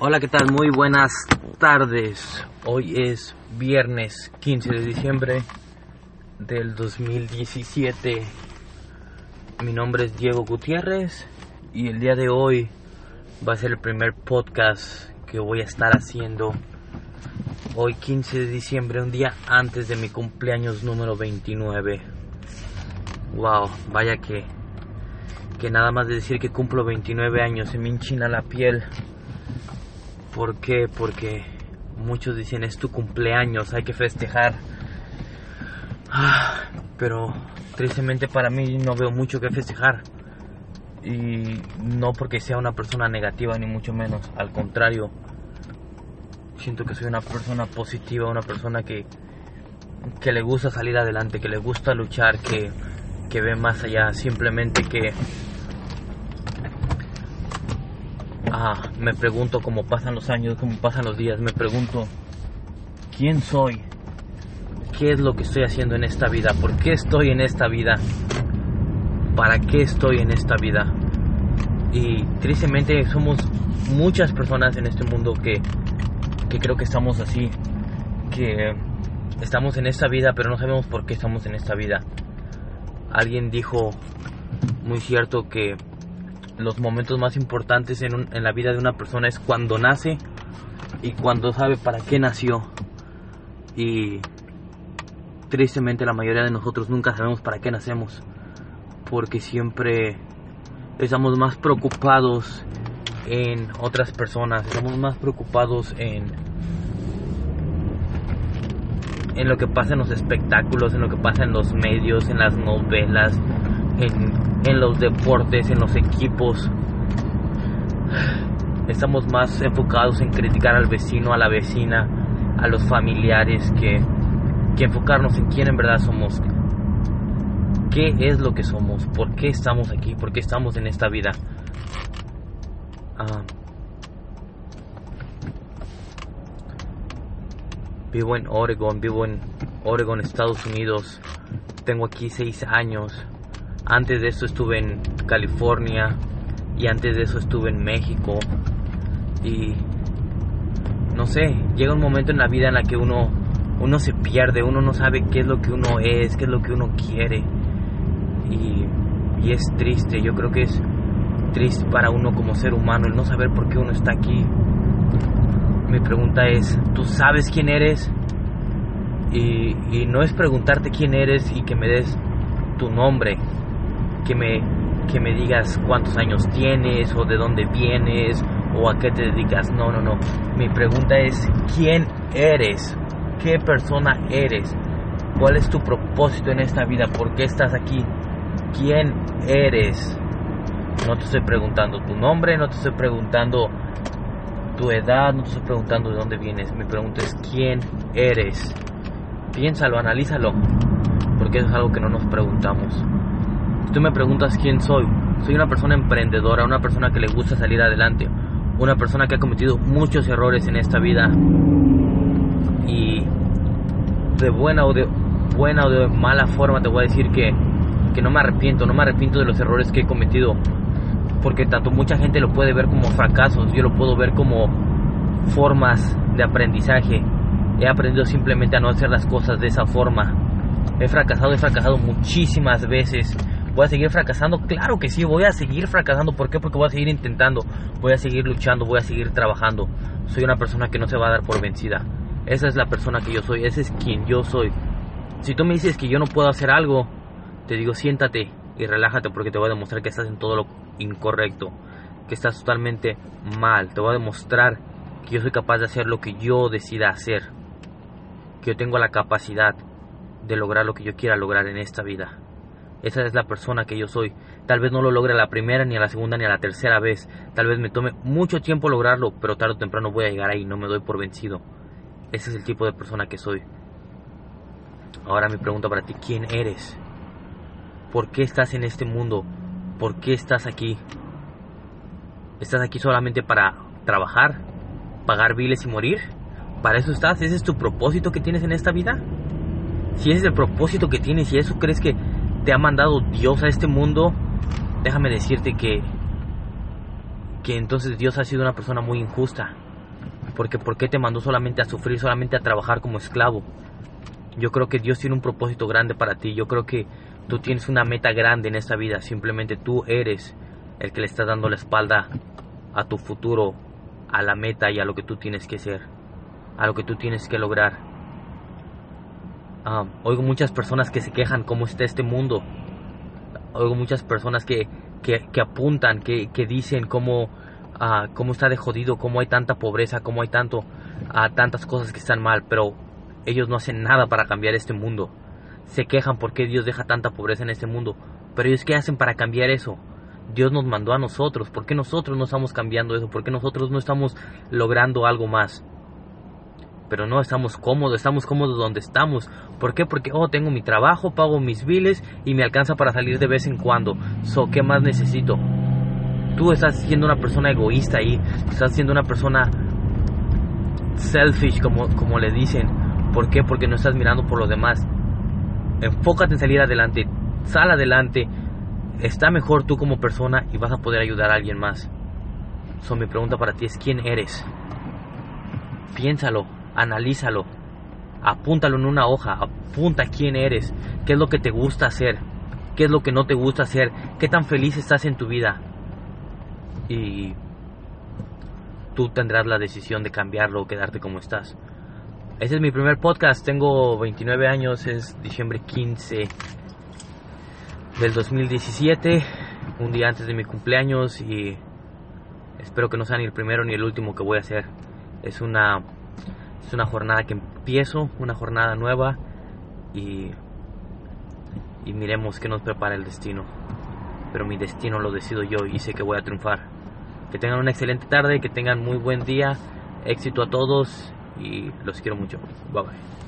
Hola, ¿qué tal? Muy buenas tardes. Hoy es viernes 15 de diciembre del 2017. Mi nombre es Diego Gutiérrez y el día de hoy va a ser el primer podcast que voy a estar haciendo. Hoy 15 de diciembre, un día antes de mi cumpleaños número 29. Wow, vaya que que nada más de decir que cumplo 29 años se me enchina la piel. ¿Por qué? Porque muchos dicen es tu cumpleaños, hay que festejar. Ah, pero tristemente para mí no veo mucho que festejar. Y no porque sea una persona negativa ni mucho menos, al contrario. Siento que soy una persona positiva, una persona que, que le gusta salir adelante, que le gusta luchar, que, que ve más allá, simplemente que Ah, me pregunto cómo pasan los años, cómo pasan los días, me pregunto quién soy, qué es lo que estoy haciendo en esta vida, por qué estoy en esta vida, para qué estoy en esta vida. Y tristemente somos muchas personas en este mundo que, que creo que estamos así, que estamos en esta vida pero no sabemos por qué estamos en esta vida. Alguien dijo muy cierto que los momentos más importantes en, en, la vida de una persona es cuando nace y cuando sabe para qué nació. Y tristemente la mayoría de nosotros nunca sabemos para qué nacemos. Porque siempre estamos más preocupados en otras personas, estamos más preocupados en en lo que pasa en los espectáculos, en lo que pasa en los medios, en las novelas, en, en los deportes, en los equipos. Estamos más enfocados en criticar al vecino, a la vecina, a los familiares, que, que enfocarnos en quién en verdad somos. ¿Qué es lo que somos? ¿Por qué estamos aquí? ¿Por qué estamos en esta vida? Ah, vivo en Oregon, vivo en Oregon, Estados Unidos. Tengo aquí seis años. Antes de eso estuve en California y antes de eso estuve en México. Y no sé, llega un momento en la vida en la que uno uno se pierde, uno no sabe qué es lo que uno es, qué es lo que uno quiere. Y, es triste, yo creo que es triste para uno como ser humano el no saber por qué uno está aquí. Mi pregunta es, ¿tú sabes quién eres? Y no es preguntarte quién eres y que me des tu nombre, que me, que me digas cuántos años tienes o de dónde vienes o a qué te dedicas. No, no, no. Mi pregunta es, ¿quién eres? ¿Qué persona eres? ¿Cuál es tu propósito en esta vida? ¿Por qué estás aquí? ¿Quién eres? No te estoy preguntando tu nombre, no te estoy preguntando tu edad, no te estoy preguntando de dónde vienes. Mi pregunta es, ¿quién eres? Piénsalo, analízalo, porque eso es algo que no nos preguntamos. Si tú me preguntas quién soy, soy una persona emprendedora, una persona que le gusta salir adelante, una persona que ha cometido muchos errores en esta vida y de buena o de buena o de mala forma te voy a decir que, que no me arrepiento, no me arrepiento de los errores que he cometido, porque tanto mucha gente lo puede ver como fracasos, yo lo puedo ver como formas de aprendizaje. He aprendido simplemente a no hacer las cosas de esa forma. He fracasado, he fracasado muchísimas veces. ¿Voy a seguir fracasando? Claro que sí, voy a seguir fracasando. ¿Por qué? Porque voy a seguir intentando, voy a seguir luchando, voy a seguir trabajando. Soy una persona que no se va a dar por vencida. Esa es la persona que yo soy, ese es quien yo soy. Si tú me dices que yo no puedo hacer algo, te digo siéntate y relájate porque te voy a demostrar que estás en todo lo incorrecto, que estás totalmente mal. Te voy a demostrar que yo soy capaz de hacer lo que yo decida hacer, que yo tengo la capacidad de lograr lo que yo quiera lograr en esta vida. Esa es la persona que yo soy. Tal vez no lo logre a la primera, ni a la segunda, ni a la tercera vez. Tal vez me tome mucho tiempo lograrlo, pero tarde o temprano voy a llegar ahí, no me doy por vencido. Ese es el tipo de persona que soy. Ahora mi pregunta para ti, ¿quién eres? ¿Por qué estás en este mundo? ¿Por qué estás aquí? ¿Estás aquí solamente para trabajar? ¿Pagar biles y morir? ¿Para eso estás? ¿Ese es tu propósito que tienes en esta vida? Si ese es el propósito que tienes y eso crees que te ha mandado Dios a este mundo, déjame decirte que que entonces Dios ha sido una persona muy injusta. Porque ¿por qué te mandó solamente a sufrir, solamente a trabajar como esclavo? Yo creo que Dios tiene un propósito grande para ti. Yo creo que tú tienes una meta grande en esta vida. Simplemente tú eres el que le está dando la espalda a tu futuro, a la meta y a lo que tú tienes que ser, a lo que tú tienes que lograr. Ah, oigo muchas personas que se quejan cómo está este mundo. Oigo muchas personas que, que, apuntan, que, que, dicen cómo, ah, cómo está de jodido, cómo hay tanta pobreza, cómo hay tanto, uh, tantas cosas que están mal. Pero ellos no hacen nada para cambiar este mundo. Se quejan porque Dios deja tanta pobreza en este mundo. Pero ellos qué hacen para cambiar eso? Dios nos mandó a nosotros. ¿Por qué nosotros no estamos cambiando eso? ¿Por qué nosotros no estamos logrando algo más? Pero no estamos cómodos, estamos cómodos donde estamos. ¿Por qué? Porque, oh, tengo mi trabajo, pago mis biles y me alcanza para salir de vez en cuando. So, ¿qué más necesito? Tú estás siendo una persona egoísta ahí. Estás siendo una persona selfish, como, como le dicen ¿Por qué? Porque no estás mirando por los demás. Enfócate en salir adelante. Sal adelante. Está mejor tú como persona y vas a poder ayudar a alguien más. So, mi pregunta para ti es ¿quién eres? Piénsalo, analízalo, apúntalo en una hoja, apunta quién eres, qué es lo que te gusta hacer, qué es lo que no te gusta hacer, qué tan feliz estás en tu vida. Y tú tendrás la decisión de cambiarlo o quedarte como estás. Este es mi primer podcast, tengo 29 años, es diciembre 15 del 2017, un día antes de mi cumpleaños y espero que no sea ni el primero ni el último que voy a hacer. Es una, es una jornada que empiezo, una jornada nueva y, y miremos qué nos prepara el destino. Pero mi destino lo decido yo y sé que voy a triunfar. Que tengan una excelente tarde, que tengan muy buen día, éxito a todos y los quiero mucho. Bye bye.